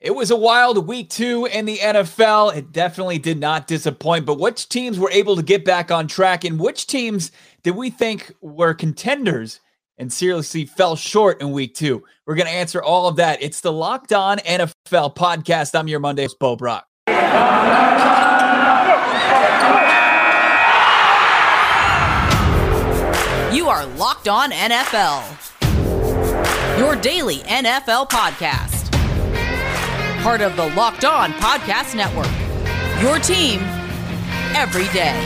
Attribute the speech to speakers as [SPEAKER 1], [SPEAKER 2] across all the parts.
[SPEAKER 1] It was a wild week two in the NFL. It definitely did not disappoint, but which teams were able to get back on track and which teams did we think were contenders and seriously fell short in week two? We're going to answer all of that. It's the Locked On NFL podcast. I'm your Monday host, Bo Brock.
[SPEAKER 2] You are Locked On NFL, your daily NFL podcast part of the Locked On Podcast Network. Your team every day.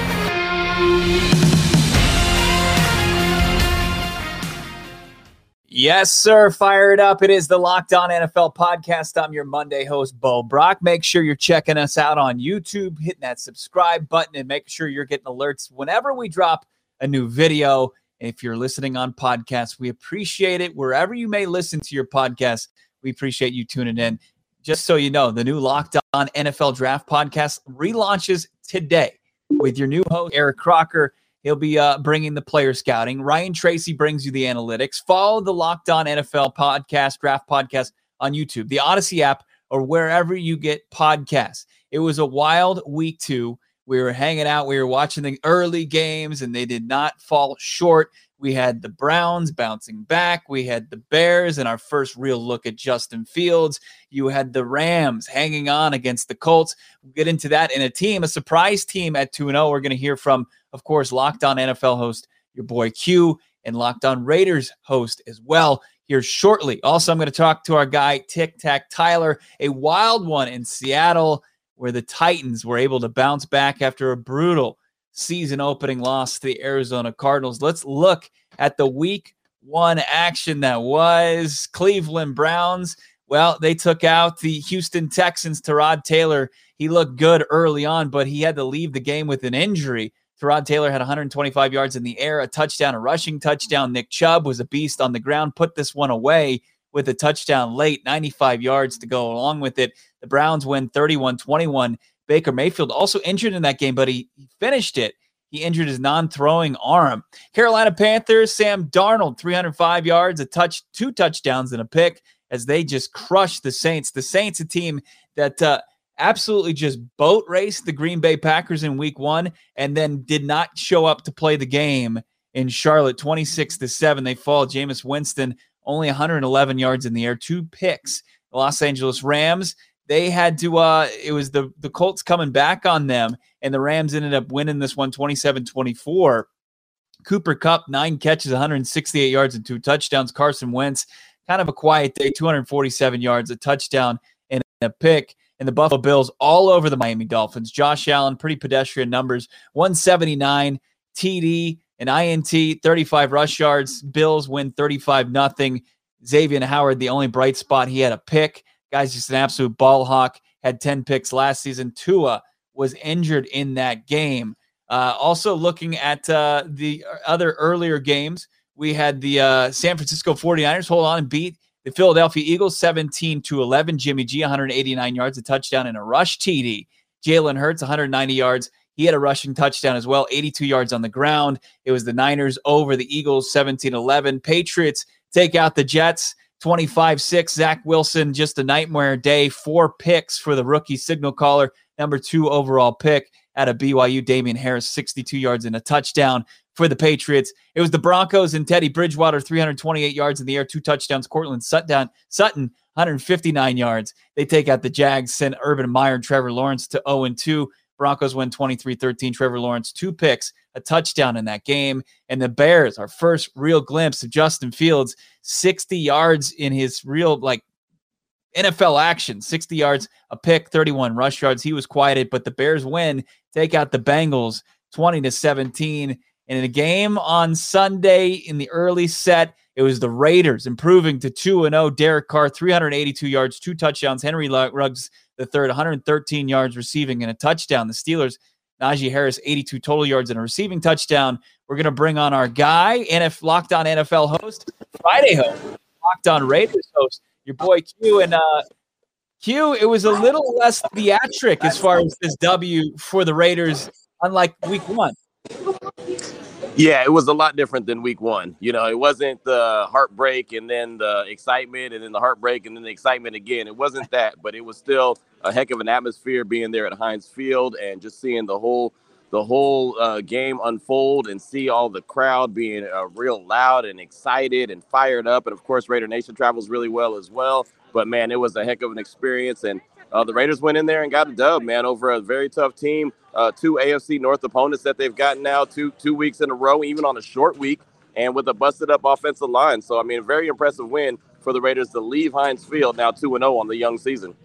[SPEAKER 1] Yes, sir. Fire it up. It is the Locked On NFL podcast. I'm your Monday host, Bo Brock. Make sure you're checking us out on YouTube, hitting that subscribe button, and make sure you're getting alerts whenever we drop a new video. If you're listening on podcasts, we appreciate it. Wherever you may listen to your podcast, we appreciate you tuning in just so you know, the new Locked On NFL Draft podcast relaunches today with your new host, Eric Crocker. He'll be uh, bringing the player scouting. Ryan Tracy brings you the analytics. Follow the Locked On NFL podcast, draft podcast on YouTube, the Odyssey app, or wherever you get podcasts. It was a wild week two. We were hanging out, we were watching the early games, and they did not fall short. We had the Browns bouncing back. We had the Bears and our first real look at Justin Fields. You had the Rams hanging on against the Colts. We'll get into that in a team, a surprise team at 2 0. We're going to hear from, of course, Locked On NFL host, your boy Q, and Locked On Raiders host as well here shortly. Also, I'm going to talk to our guy, Tic Tac Tyler, a wild one in Seattle, where the Titans were able to bounce back after a brutal season opening loss to the Arizona Cardinals. Let's look at the week one action that was Cleveland Browns. Well, they took out the Houston Texans. Tyrod Taylor, he looked good early on, but he had to leave the game with an injury. Tyrod Taylor had 125 yards in the air, a touchdown, a rushing touchdown. Nick Chubb was a beast on the ground, put this one away with a touchdown late, 95 yards to go along with it. The Browns win 31 21. Baker Mayfield also injured in that game, but he, he finished it. He injured his non-throwing arm. Carolina Panthers, Sam Darnold, 305 yards, a touch, two touchdowns, and a pick as they just crushed the Saints. The Saints, a team that uh, absolutely just boat raced the Green Bay Packers in week one and then did not show up to play the game in Charlotte, 26 to 7. They fall. Jameis Winston, only 111 yards in the air, two picks. The Los Angeles Rams, they had to uh it was the the Colts coming back on them and the Rams ended up winning this one 27-24. Cooper Kupp, nine catches, 168 yards and two touchdowns. Carson Wentz, kind of a quiet day, 247 yards, a touchdown and a pick. And the Buffalo Bills all over the Miami Dolphins. Josh Allen, pretty pedestrian numbers, 179 TD and INT, 35 rush yards. Bills win 35 nothing. Xavier Howard, the only bright spot, he had a pick. Guy's just an absolute ball hawk. Had 10 picks last season. Tua was injured in that game. Uh, also, looking at uh, the other earlier games, we had the uh, San Francisco 49ers hold on and beat the Philadelphia Eagles 17 to 11. Jimmy G, 189 yards, a touchdown, and a rush TD. Jalen Hurts, 190 yards. He had a rushing touchdown as well, 82 yards on the ground. It was the Niners over the Eagles 17 11. Patriots take out the Jets 25 6. Zach Wilson, just a nightmare day. Four picks for the rookie signal caller, number two overall pick at a BYU. Damien Harris, 62 yards and a touchdown for the Patriots. It was the Broncos and Teddy Bridgewater, 328 yards in the air, two touchdowns. Courtland Sutton, Sutton 159 yards. They take out the Jags, send Urban Meyer and Trevor Lawrence to 0 2. Broncos win 23 13. Trevor Lawrence, two picks, a touchdown in that game. And the Bears, our first real glimpse of Justin Fields, 60 yards in his real, like, NFL action, 60 yards, a pick, 31 rush yards. He was quieted, but the Bears win, take out the Bengals 20 to 17. And in a game on Sunday in the early set, it was the Raiders improving to 2 0. Derek Carr, 382 yards, two touchdowns. Henry Ruggs the third, 113 yards receiving and a touchdown. The Steelers, Najee Harris, 82 total yards and a receiving touchdown. We're going to bring on our guy, NF Locked On NFL host, Friday host, Locked On Raiders host, your boy Q. And uh, Q, it was a little less theatric as far as this W for the Raiders, unlike week one.
[SPEAKER 3] Yeah, it was a lot different than week one. You know, it wasn't the heartbreak and then the excitement and then the heartbreak and then the excitement again. It wasn't that, but it was still a heck of an atmosphere being there at Heinz Field and just seeing the whole the whole uh, game unfold and see all the crowd being uh, real loud and excited and fired up. And of course, Raider Nation travels really well as well. But man, it was a heck of an experience. And uh, the Raiders went in there and got a dub, man, over a very tough team. Uh, two AFC North opponents that they've gotten now two two weeks in a row, even on a short week, and with a busted up offensive line. So I mean, a very impressive win for the Raiders to leave Heinz Field now two and zero oh on the young season.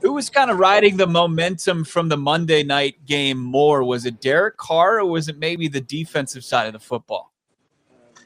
[SPEAKER 1] Who was kind of riding the momentum from the Monday night game more? Was it Derek Carr or was it maybe the defensive side of the football?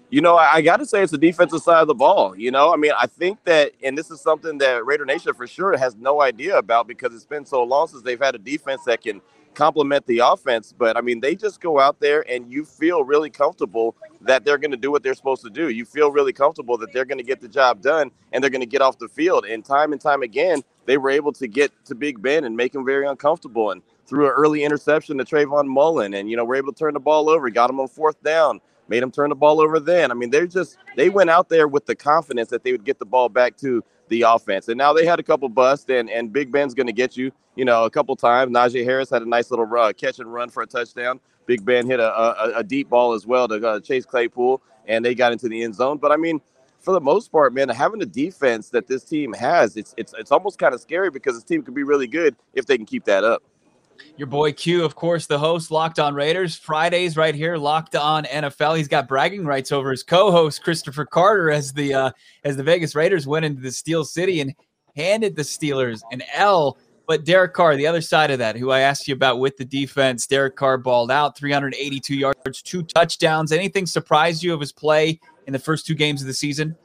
[SPEAKER 3] You know, I, I got to say it's the defensive side of the ball. You know, I mean, I think that, and this is something that Raider Nation for sure has no idea about because it's been so long since they've had a defense that can complement the offense. But I mean, they just go out there and you feel really comfortable that they're going to do what they're supposed to do. You feel really comfortable that they're going to get the job done and they're going to get off the field. And time and time again, they were able to get to Big Ben and make him very uncomfortable. And threw an early interception to Trayvon Mullen, and you know we're able to turn the ball over, got him on fourth down, made them turn the ball over. Then I mean they're just they went out there with the confidence that they would get the ball back to the offense. And now they had a couple busts, and and Big Ben's going to get you, you know, a couple times. Najee Harris had a nice little uh, catch and run for a touchdown. Big Ben hit a, a, a deep ball as well to uh, Chase Claypool, and they got into the end zone. But I mean, for the most part, man, having the defense that this team has, it's it's it's almost kind of scary because this team could be really good if they can keep that up.
[SPEAKER 1] Your boy Q, of course, the host, Locked On Raiders. Fridays right here, Locked On NFL. He's got bragging rights over his co-host Christopher Carter as the uh, as the Vegas Raiders went into the Steel City and handed the Steelers an L. But Derek Carr, the other side of that, who I asked you about with the defense, Derek Carr balled out, 382 yards, two touchdowns. Anything surprise you of his play in the first two games of the season?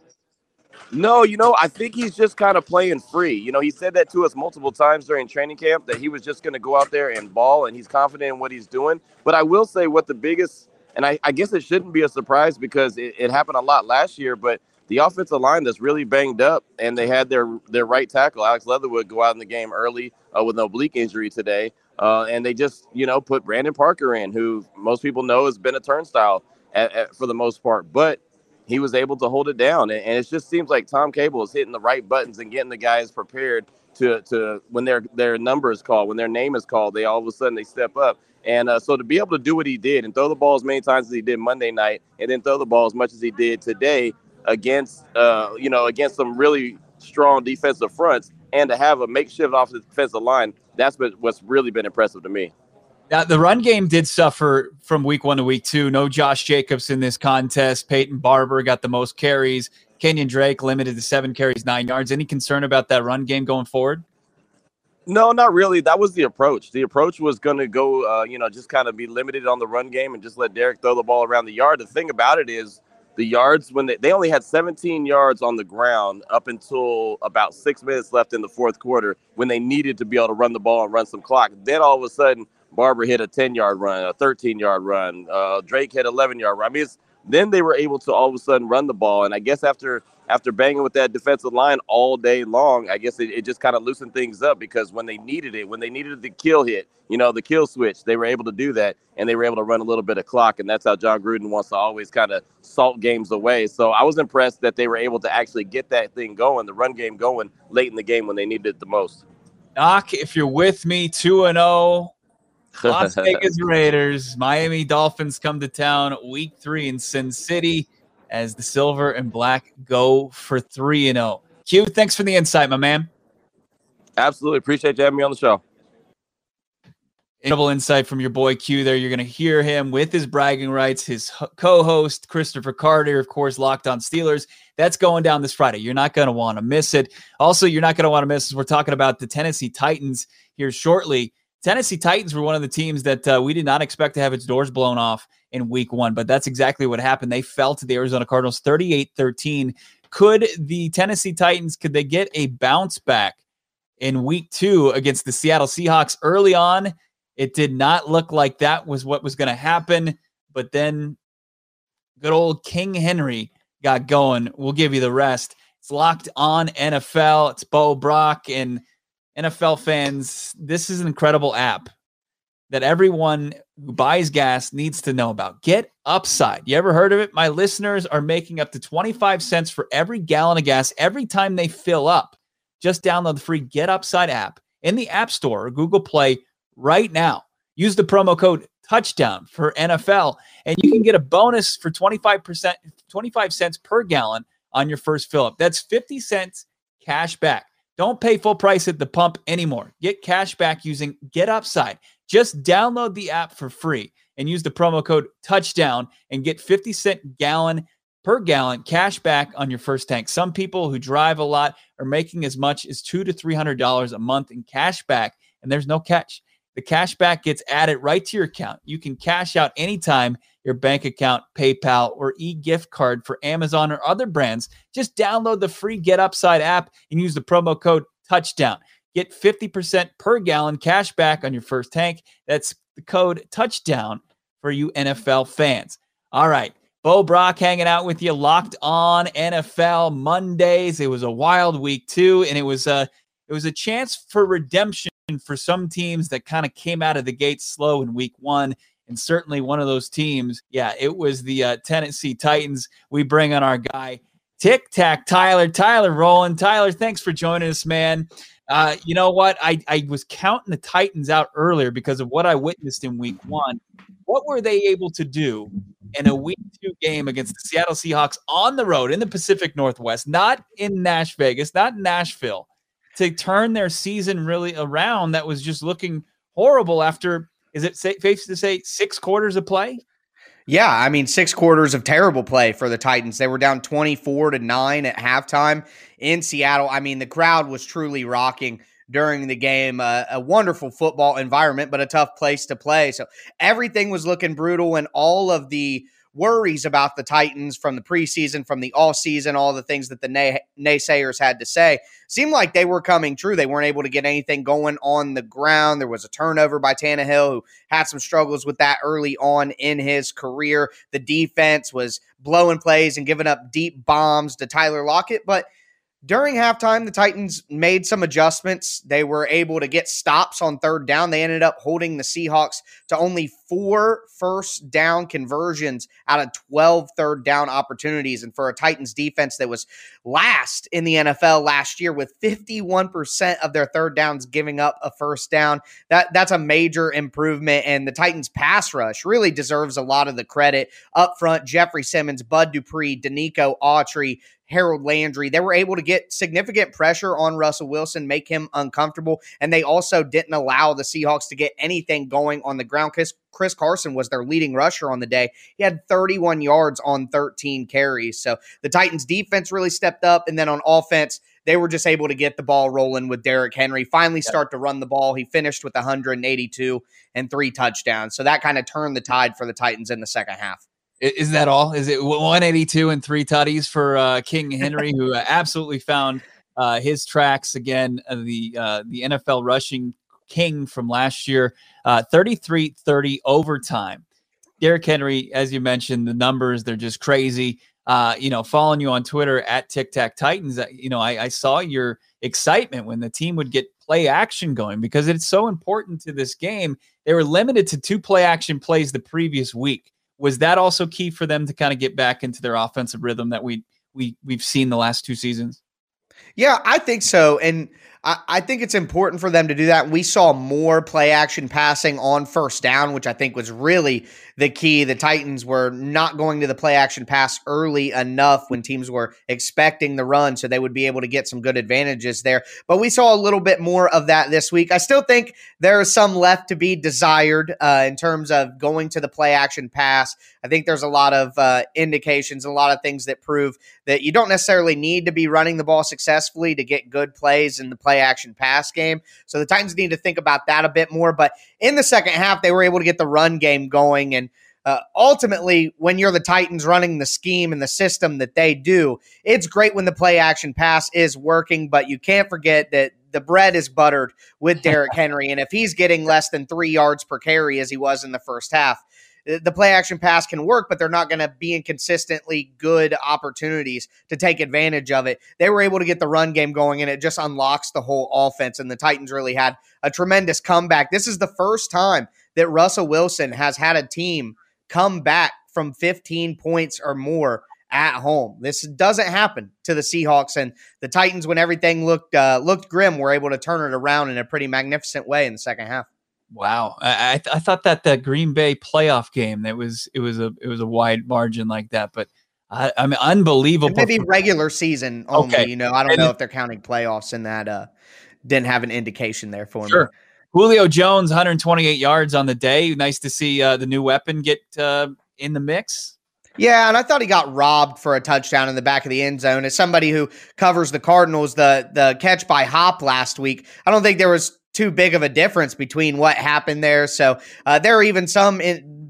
[SPEAKER 3] No, you know, I think he's just kind of playing free. You know, he said that to us multiple times during training camp that he was just going to go out there and ball, and he's confident in what he's doing. But I will say what the biggest, and I, I guess it shouldn't be a surprise because it, it, happened a lot last year, but the offensive line that's really banged up, and they had their their right tackle Alex Leatherwood go out in the game early uh, with an oblique injury today, uh, and they just you know put Brandon Parker in, who most people know has been a turnstile at, at, for the most part, but he was able to hold it down. And, it just seems like Tom Cable is hitting the right buttons and getting the guys prepared to to when their their number is called, when their name is called, they all of a sudden they step up. And uh, so to be able to do what he did and throw the ball as many times as he did Monday night, and then throw the ball as much as he did today against uh, you know against some really strong defensive fronts, and to have a makeshift off the defensive line, that's what's really been impressive to me.
[SPEAKER 1] Now, the run game did suffer from week one to week two. No Josh Jacobs in this contest. Peyton Barber got the most carries. Kenyon Drake limited to seven carries, nine yards. Any concern about that run game going forward?
[SPEAKER 3] No, not really. That was the approach. The approach was going to go, uh, you know, just kind of be limited on the run game and just let Derek throw the ball around the yard. The thing about it is the yards when they, they only had 17 yards on the ground up until about six minutes left in the fourth quarter when they needed to be able to run the ball and run some clock. Then all of a sudden, Barber hit a 10 yard run, a 13 yard run. Uh, Drake hit 11 yard run. I mean, then they were able to all of a sudden run the ball. And I guess after after banging with that defensive line all day long, I guess it, it just kind of loosened things up because when they needed it, when they needed the kill hit, you know, the kill switch, they were able to do that and they were able to run a little bit of clock. And that's how Jon Gruden wants to always kind of salt games away. So I was impressed that they were able to actually get that thing going, the run game going late in the game when they needed it the most.
[SPEAKER 1] Doc, if you're with me, 2 and 0 Las Vegas Raiders, Miami Dolphins come to town week three in Sin City as the silver and black go for 3 and 0. Q, thanks for the insight, my man.
[SPEAKER 3] Absolutely. Appreciate you having me on the show.
[SPEAKER 1] Incredible insight from your boy Q there. You're going to hear him with his bragging rights, his co host, Christopher Carter, of course, Locked on Steelers. That's going down this Friday. You're not going to want to miss it. Also, you're not going to want to miss, we're talking about the Tennessee Titans here shortly. Tennessee Titans were one of the teams that uh, we did not expect to have its doors blown off in week one, but that's exactly what happened. They fell to the Arizona Cardinals 38 13. Could the Tennessee Titans, could they get a bounce back in week two against the Seattle Seahawks early on? It did not look like that was what was going to happen, but then good old King Henry got going. We'll give you the rest. It's locked on NFL. It's Bo Brock and NFL fans, this is an incredible app that everyone who buys gas needs to know about. Get Upside. You ever heard of it? My listeners are making up to 25 cents for every gallon of gas every time they fill up. Just download the free Get Upside app in the App Store or Google Play right now. Use the promo code touchdown for NFL and you can get a bonus for 25% 25 cents per gallon on your first fill up. That's 50 cents cash back. Don't pay full price at the pump anymore. Get cash back using Get Upside. Just download the app for free and use the promo code touchdown and get 50 cent gallon per gallon cash back on your first tank. Some people who drive a lot are making as much as two to three hundred dollars a month in cash back, and there's no catch. The cash back gets added right to your account. You can cash out anytime your bank account, PayPal, or e gift card for Amazon or other brands. Just download the free Get Upside app and use the promo code touchdown. Get 50% per gallon cash back on your first tank. That's the code touchdown for you NFL fans. All right. Bo Brock hanging out with you, locked on NFL Mondays. It was a wild week too, and it was a it was a chance for redemption for some teams that kind of came out of the gate slow in week one. And certainly one of those teams, yeah, it was the uh, Tennessee Titans. We bring on our guy, Tic Tac Tyler. Tyler Rowland. Tyler, thanks for joining us, man. Uh, you know what? I, I was counting the Titans out earlier because of what I witnessed in week one. What were they able to do in a week two game against the Seattle Seahawks on the road in the Pacific Northwest, not in Nash Vegas, not Nashville, to turn their season really around that was just looking horrible after, is it safe to say, six quarters of play?
[SPEAKER 4] Yeah, I mean, six quarters of terrible play for the Titans. They were down 24 to 9 at halftime in Seattle. I mean, the crowd was truly rocking during the game. Uh, a wonderful football environment, but a tough place to play. So everything was looking brutal, and all of the worries about the Titans from the preseason, from the all season, all the things that the nay- naysayers had to say seemed like they were coming true. They weren't able to get anything going on the ground. There was a turnover by Tannehill, who had some struggles with that early on in his career. The defense was blowing plays and giving up deep bombs to Tyler Lockett, but during halftime, the Titans made some adjustments. They were able to get stops on third down. They ended up holding the Seahawks to only four first down conversions out of 12 third down opportunities. And for a Titans defense that was last in the NFL last year with 51% of their third downs giving up a first down, that, that's a major improvement. And the Titans pass rush really deserves a lot of the credit up front. Jeffrey Simmons, Bud Dupree, Denico Autry, Harold Landry. They were able to get significant pressure on Russell Wilson, make him uncomfortable, and they also didn't allow the Seahawks to get anything going on the ground. Chris, Chris Carson was their leading rusher on the day. He had 31 yards on 13 carries. So the Titans defense really stepped up, and then on offense, they were just able to get the ball rolling with Derrick Henry, finally start to run the ball. He finished with 182 and three touchdowns. So that kind of turned the tide for the Titans in the second half.
[SPEAKER 1] Is that all? Is it 182 and three tutties for uh, King Henry, who uh, absolutely found uh, his tracks again? Uh, the uh, the NFL rushing king from last year, 33-30 uh, overtime. Derrick Henry, as you mentioned, the numbers they're just crazy. you know, following you on Twitter at Tic Tac Titans, you know, I, I saw your excitement when the team would get play action going because it's so important to this game. They were limited to two play action plays the previous week was that also key for them to kind of get back into their offensive rhythm that we we we've seen the last two seasons?
[SPEAKER 4] Yeah, I think so. And I, I, think it's important for them to do that. We saw more play action passing on first down, which I think was really the key. The Titans were not going to the play action pass early enough when teams were expecting the run, so they would be able to get some good advantages there. But we saw a little bit more of that this week. I still think there is some left to be desired uh, in terms of going to the play action pass. I think there's a lot of uh, indications, a lot of things that prove that you don't necessarily need to be running the ball successfully to get good plays in the play action pass game. So the Titans need to think about that a bit more. But in the second half, they were able to get the run game going. And uh, ultimately, when you're the Titans running the scheme and the system that they do, it's great when the play action pass is working, but you can't forget that the bread is buttered with Derrick Henry. And if he's getting less than three yards per carry as he was in the first half, the play action pass can work, but they're not going to be in consistently good opportunities to take advantage of it. They were able to get the run game going, and it just unlocks the whole offense. And the Titans really had a tremendous comeback. This is the first time that Russell Wilson has had a team come back from 15 points or more at home. This doesn't happen to the Seahawks and the Titans when everything looked uh, looked grim. Were able to turn it around in a pretty magnificent way in the second half.
[SPEAKER 1] Wow, I, I, I thought that the Green Bay playoff game that was it was a it was a wide margin like that, but I, I mean unbelievable.
[SPEAKER 4] Maybe regular season only. Okay. You know, I don't and know if they're counting playoffs in that. Uh, didn't have an indication there for sure. me.
[SPEAKER 1] Julio Jones, 128 yards on the day. Nice to see uh, the new weapon get uh, in the mix.
[SPEAKER 4] Yeah, and I thought he got robbed for a touchdown in the back of the end zone. As somebody who covers the Cardinals, the the catch by Hop last week, I don't think there was too big of a difference between what happened there. So uh, there are even some in,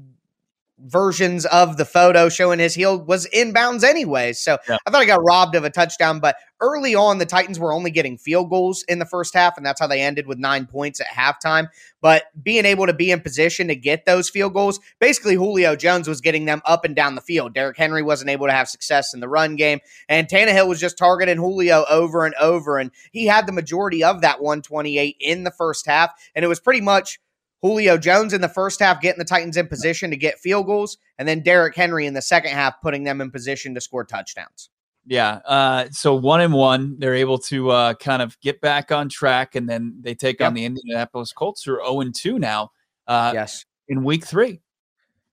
[SPEAKER 4] versions of the photo showing his heel was inbounds anyway. So yeah. I thought I got robbed of a touchdown. But early on, the Titans were only getting field goals in the first half, and that's how they ended with nine points at halftime. But being able to be in position to get those field goals, basically Julio Jones was getting them up and down the field. Derrick Henry wasn't able to have success in the run game, and Tannehill was just targeting Julio over and over. And he had the majority of that 128 in the first half. And it was pretty much Julio Jones in the first half getting the Titans in position to get field goals, and then Derrick Henry in the second half putting them in position to score touchdowns.
[SPEAKER 1] Yeah. Uh, so one and one, they're able to uh, kind of get back on track, and then they take yep. on the Indianapolis Colts, who are zero oh and two now. Uh,
[SPEAKER 4] yes.
[SPEAKER 1] In week three.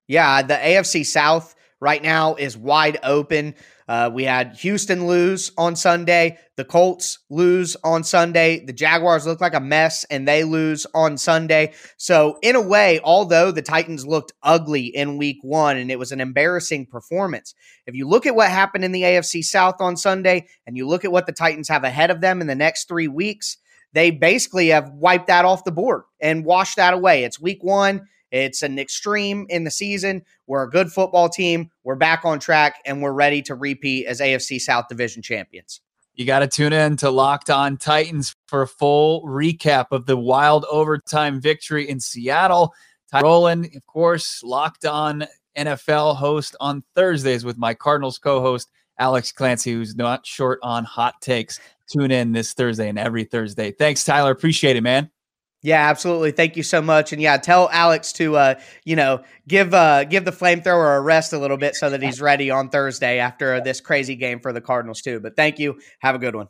[SPEAKER 4] Yeah, the AFC South right now is wide open. Uh, we had Houston lose on Sunday. The Colts lose on Sunday. The Jaguars look like a mess and they lose on Sunday. So, in a way, although the Titans looked ugly in week one and it was an embarrassing performance, if you look at what happened in the AFC South on Sunday and you look at what the Titans have ahead of them in the next three weeks, they basically have wiped that off the board and washed that away. It's week one. It's an extreme in the season. We're a good football team. We're back on track and we're ready to repeat as AFC South Division champions.
[SPEAKER 1] You got to tune in to Locked On Titans for a full recap of the wild overtime victory in Seattle. Ty Rowland, of course, Locked On NFL host on Thursdays with my Cardinals co host, Alex Clancy, who's not short on hot takes. Tune in this Thursday and every Thursday. Thanks, Tyler. Appreciate it, man.
[SPEAKER 4] Yeah, absolutely. Thank you so much. And yeah, tell Alex to uh, you know, give uh give the flamethrower a rest a little bit so that he's ready on Thursday after this crazy game for the Cardinals too. But thank you. Have a good one.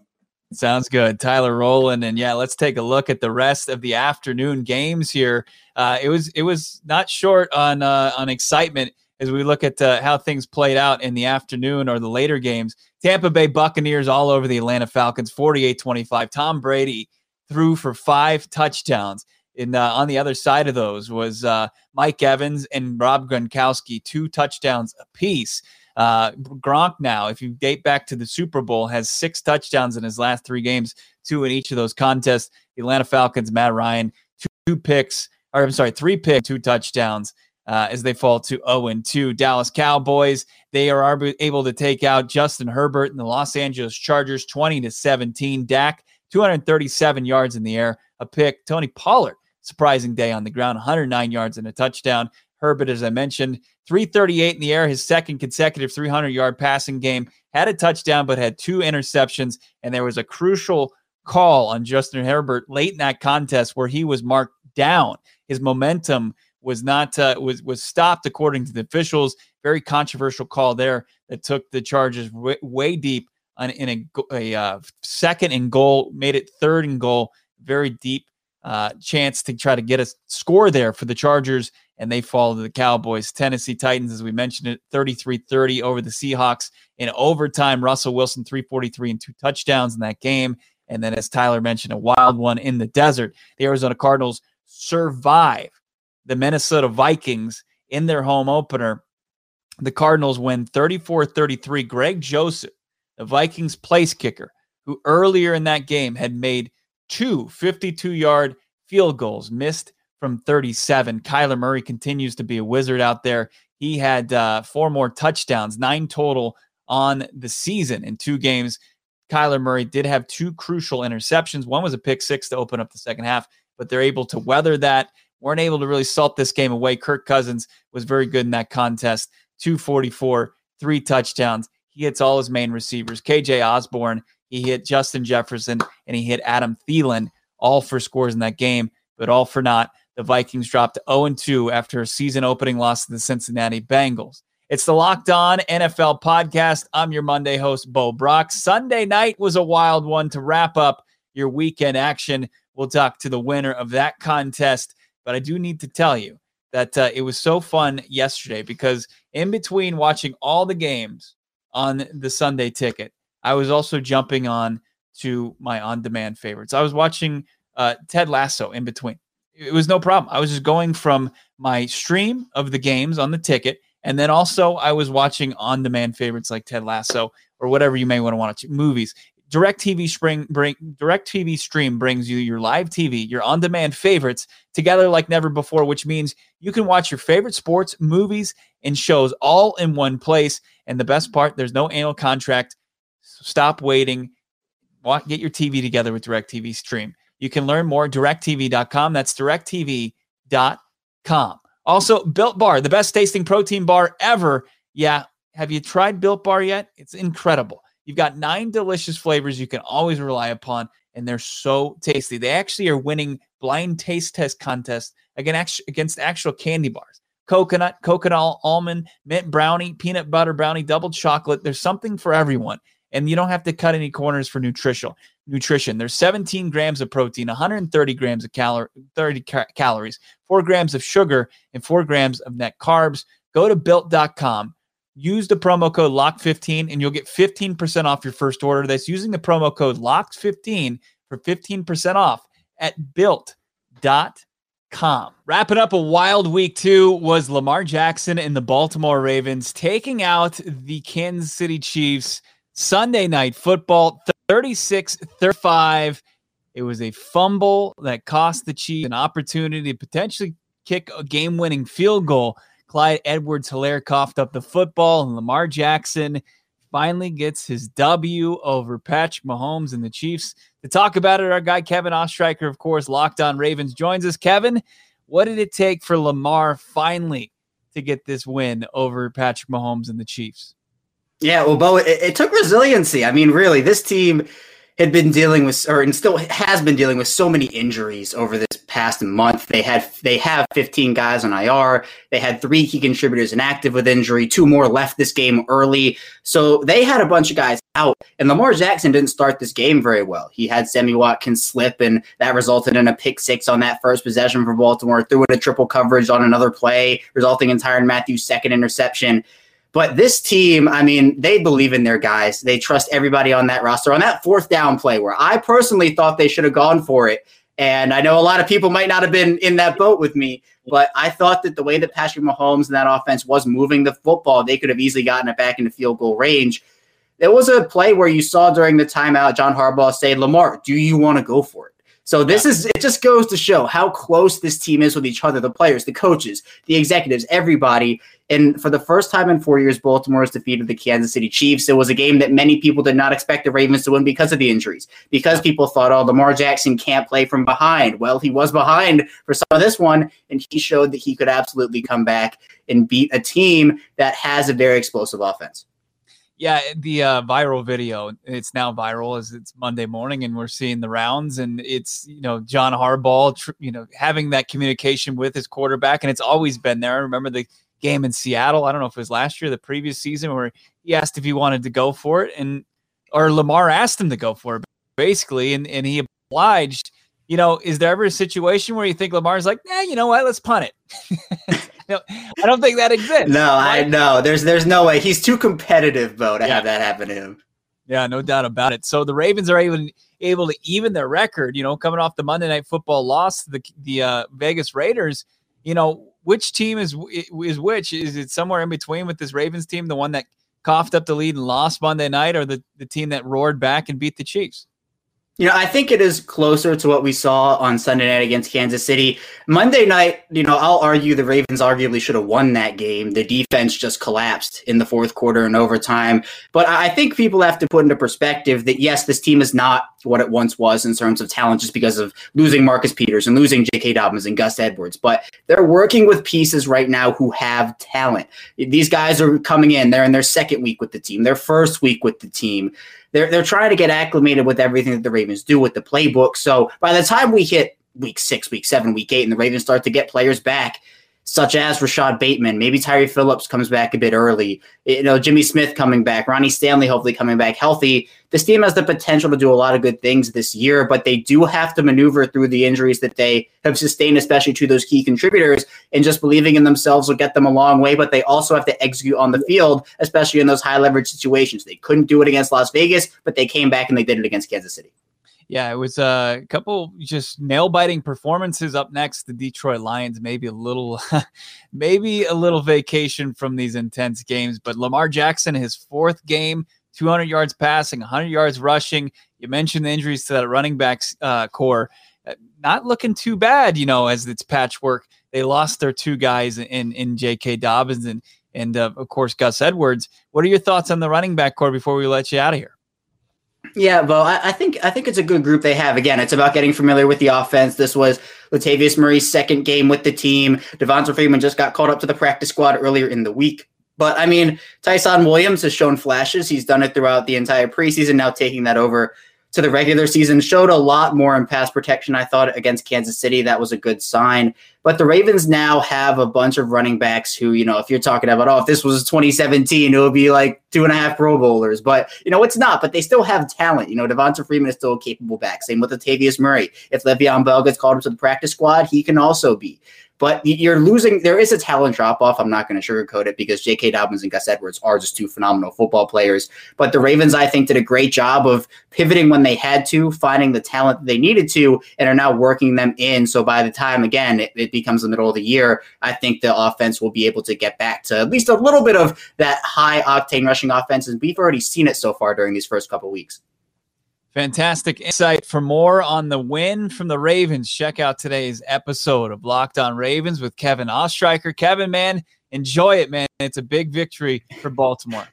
[SPEAKER 1] Sounds good. Tyler Rowland. And yeah, let's take a look at the rest of the afternoon games here. Uh it was it was not short on uh on excitement as we look at uh, how things played out in the afternoon or the later games. Tampa Bay Buccaneers all over the Atlanta Falcons 48-25. Tom Brady threw for five touchdowns. And uh, on the other side of those was uh, Mike Evans and Rob Gronkowski, two touchdowns apiece. Uh, Gronk now, if you date back to the Super Bowl, has six touchdowns in his last three games, two in each of those contests. Atlanta Falcons, Matt Ryan, two, two picks, or I'm sorry, three picks, two touchdowns. Uh, as they fall to 0 and 2. Dallas Cowboys, they are able to take out Justin Herbert and the Los Angeles Chargers 20 to 17. Dak 237 yards in the air, a pick. Tony Pollard, surprising day on the ground, 109 yards and a touchdown. Herbert, as I mentioned, 338 in the air, his second consecutive 300 yard passing game. Had a touchdown, but had two interceptions. And there was a crucial call on Justin Herbert late in that contest where he was marked down. His momentum was not uh, was was stopped according to the officials. Very controversial call there that took the Chargers way, way deep on, in a, a uh, second and goal, made it third and goal. Very deep uh, chance to try to get a score there for the Chargers, and they fall to the Cowboys. Tennessee Titans, as we mentioned it, 33 30 over the Seahawks in overtime. Russell Wilson, 343 and two touchdowns in that game. And then, as Tyler mentioned, a wild one in the desert. The Arizona Cardinals survive the Minnesota Vikings in their home opener. The Cardinals win 34 33. Greg Joseph the Vikings place kicker, who earlier in that game had made two 52 yard field goals, missed from 37. Kyler Murray continues to be a wizard out there. He had uh, four more touchdowns, nine total on the season in two games. Kyler Murray did have two crucial interceptions. One was a pick six to open up the second half, but they're able to weather that. Weren't able to really salt this game away. Kirk Cousins was very good in that contest. 244, three touchdowns. He hits all his main receivers. KJ Osborne, he hit Justin Jefferson, and he hit Adam Thielen, all for scores in that game, but all for not. The Vikings dropped 0 2 after a season opening loss to the Cincinnati Bengals. It's the Locked On NFL podcast. I'm your Monday host, Bo Brock. Sunday night was a wild one to wrap up your weekend action. We'll talk to the winner of that contest. But I do need to tell you that uh, it was so fun yesterday because in between watching all the games on the Sunday ticket, I was also jumping on to my on demand favorites. I was watching uh, Ted Lasso in between it was no problem. I was just going from my stream of the games on the ticket, and then also I was watching on demand favorites like Ted Lasso or whatever you may want to watch movies. Direct TV spring bring TV stream brings you your live TV, your on demand favorites together like never before, which means you can watch your favorite sports, movies, and shows all in one place. And the best part, there's no annual contract. Stop waiting. Get your TV together with Direct TV Stream. You can learn more directtv.com. That's directtv.com. Also, Built Bar, the best tasting protein bar ever. Yeah. Have you tried Built Bar yet? It's incredible. You've got nine delicious flavors you can always rely upon, and they're so tasty. They actually are winning blind taste test contests against actual candy bars coconut, coconut almond, mint brownie, peanut butter brownie, double chocolate. There's something for everyone. And you don't have to cut any corners for nutritional nutrition. There's 17 grams of protein, 130 grams of calor- 30 ca- calories, 4 grams of sugar, and 4 grams of net carbs. Go to built.com. Use the promo code LOCK15 and you'll get 15% off your first order. That's using the promo code LOCK15 for 15% off at built.com. Wrapping up a wild week two was Lamar Jackson and the Baltimore Ravens taking out the Kansas City Chiefs Sunday night football. 36 35. It was a fumble that cost the Chiefs an opportunity to potentially kick a game winning field goal. Clyde Edwards Helaire coughed up the football, and Lamar Jackson finally gets his W over Patrick Mahomes and the Chiefs. To talk about it, our guy Kevin Oestreicher, of course, Locked On Ravens, joins us. Kevin, what did it take for Lamar finally to get this win over Patrick Mahomes and the Chiefs?
[SPEAKER 5] Yeah, well, Bo, it, it, took resiliency. I mean, really, this team had been dealing with, or and still has been dealing with so many injuries over this past month. They had they have 15 guys on IR. They had three key contributors inactive with injury. Two more left this game early, so they had a bunch of guys out. And Lamar Jackson didn't start this game very well. He had Sammy Watkins slip, and that resulted in a pick six on that first possession for Baltimore. Threw in a triple coverage on another play, resulting in Tyrann Mathieu's second interception. But this team, I mean, they believe in their guys. They trust everybody on that roster. On that fourth down play, where I personally thought they should have gone for it. And I know a lot of people might not have been in that boat with me, but I thought that the way that Patrick Mahomes and that offense was moving the football, they could have easily gotten it back into field goal range. There was a play where you saw during the timeout John Harbaugh say, Lamar, do you want to go for it? So this is it just goes to show how close this team is with each other, the players, the coaches, the executives, everybody. And for the first time in four years, Baltimore has defeated the Kansas City Chiefs. It was a game that many people did not expect the Ravens to win because of the injuries, because people thought, oh, Lamar Jackson can't play from behind. Well, he was behind for some of this one, and he showed that he could absolutely come back and beat a team that has a very explosive offense.
[SPEAKER 1] Yeah, the uh, viral video. It's now viral as it's Monday morning, and we're seeing the rounds. And it's you know John Harbaugh, tr- you know, having that communication with his quarterback, and it's always been there. I remember the game in Seattle. I don't know if it was last year, the previous season, where he asked if he wanted to go for it, and or Lamar asked him to go for it, basically, and and he obliged. You know, is there ever a situation where you think Lamar's like, yeah, you know what, let's punt it? I don't think that exists.
[SPEAKER 5] No, right? I know. There's there's no way. He's too competitive, Bo, to yeah. have that happen to him.
[SPEAKER 1] Yeah, no doubt about it. So the Ravens are even able to even their record. You know, coming off the Monday Night Football loss to the the uh, Vegas Raiders. You know, which team is is which? Is it somewhere in between with this Ravens team, the one that coughed up the lead and lost Monday night, or the the team that roared back and beat the Chiefs?
[SPEAKER 5] You know, I think it is closer to what we saw on Sunday night against Kansas City. Monday night, you know, I'll argue the Ravens arguably should have won that game. The defense just collapsed in the fourth quarter and overtime. But I think people have to put into perspective that, yes, this team is not what it once was in terms of talent just because of losing Marcus Peters and losing J.K. Dobbins and Gus Edwards. But they're working with pieces right now who have talent. These guys are coming in. They're in their second week with the team, their first week with the team they're they're trying to get acclimated with everything that the Ravens do with the playbook. So by the time we hit week six, week seven, week eight, and the Ravens start to get players back such as Rashod Bateman. Maybe Tyre Phillips comes back a bit early. You know, Jimmy Smith coming back, Ronnie Stanley hopefully coming back healthy. This team has the potential to do a lot of good things this year, but they do have to maneuver through the injuries that they have sustained, especially to those key contributors. And just believing in themselves will get them a long way, but they also have to execute on the field, especially in those high leverage situations. They couldn't do it against Las Vegas, but they came back and they did it against Kansas City.
[SPEAKER 1] Yeah, it was a couple just nail biting performances up next. The Detroit Lions, maybe a little, maybe a little vacation from these intense games. But Lamar Jackson, his fourth game, 200 yards passing, 100 yards rushing. You mentioned the injuries to that running back uh, core. Uh, not looking too bad, you know, as it's patchwork. They lost their two guys in in J.K. Dobbins and and uh, of course Gus Edwards. What are your thoughts on the running back core before we let you out of here?
[SPEAKER 5] Yeah, well, I, I, think I think it's a good group they have. Again, it's about getting familiar with the offense. This was Latavius Murray's second game with the team. Devonta Freeman just got called up to the practice squad earlier in the week. But I mean, Ty'Son Williams has shown flashes. He's done it throughout the entire preseason. Now taking that over to the regular season showed a lot more in pass protection. I thought against Kansas City, that was a good sign. But the Ravens now have a bunch of running backs who, you know, if you're talking about, oh, if this was 2017, it would be like two and a half Pro Bowlers. But, you know, it's not, but they still have talent. You know, Devonta Freeman is still a capable back. Same with Latavius Murray. If Le'Veon Bell gets called up to the practice squad, he can also be. But you're losing. There is a talent drop off. I'm not going to sugarcoat it because J.K. Dobbins and Gus Edwards are just two phenomenal football players. But the Ravens, I think, did a great job of pivoting when they had to, finding the talent they needed to, and are now working them in. So by the time, again, it, it becomes the middle of the year, I think the offense will be able to get back to at least a little bit of that high octane rushing offense. And we've already seen it so far during these first couple weeks.
[SPEAKER 1] Fantastic insight. For more on the win from the Ravens, check out today's episode of Locked On Ravens with Kevin Oestreicher. Kevin, man, enjoy it, man. It's a big victory for Baltimore.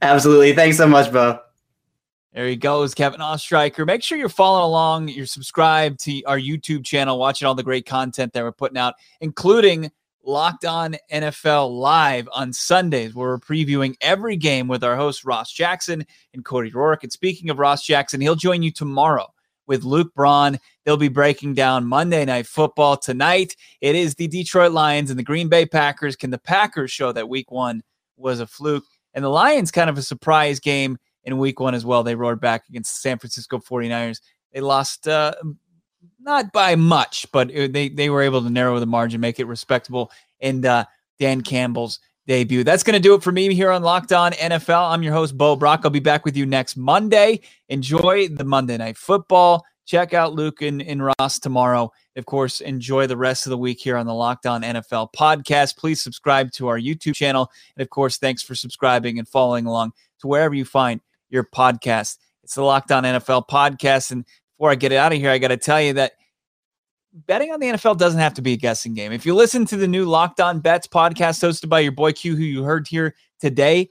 [SPEAKER 5] Absolutely. Thanks so much, Bo.
[SPEAKER 1] There he goes, Kevin Oestreicher. Make sure you're following along. You're subscribed to our YouTube channel, watching all the great content that we're putting out, including Locked On NFL Live on Sundays, where we're previewing every game with our host, Ross Jackson and Cody Roark. And speaking of Ross Jackson, he'll join you tomorrow with Luke Braun. They'll be breaking down Monday Night Football tonight. It is the Detroit Lions and the Green Bay Packers. Can the Packers show that week one was a fluke? And the Lions, kind of a surprise game in week one as well. They roared back against the San Francisco 49ers. They lost uh, not by much, but they they were able to narrow the margin, make it respectable. And uh, Dan Campbell's debut. That's going to do it for me here on Locked On NFL. I'm your host Bo Brock. I'll be back with you next Monday. Enjoy the Monday Night Football. Check out Luke and, and Ross tomorrow. Of course, enjoy the rest of the week here on the Locked On NFL podcast. Please subscribe to our YouTube channel. And of course, thanks for subscribing and following along to wherever you find your podcast. It's the Locked On NFL podcast. And before I get it out of here, I got to tell you that betting on the NFL doesn't have to be a guessing game. If you listen to the new Locked On Bets podcast hosted by your boy Q, who you heard here today,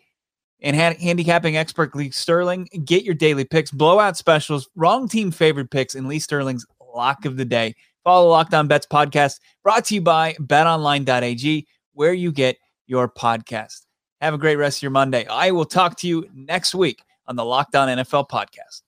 [SPEAKER 1] and handicapping expert Lee Sterling, get your daily picks, blowout specials, wrong team favorite picks, and Lee Sterling's lock of the day. Follow Locked On Bets podcast brought to you by betonline.ag, where you get your podcast. Have a great rest of your Monday. I will talk to you next week on the Locked On NFL podcast.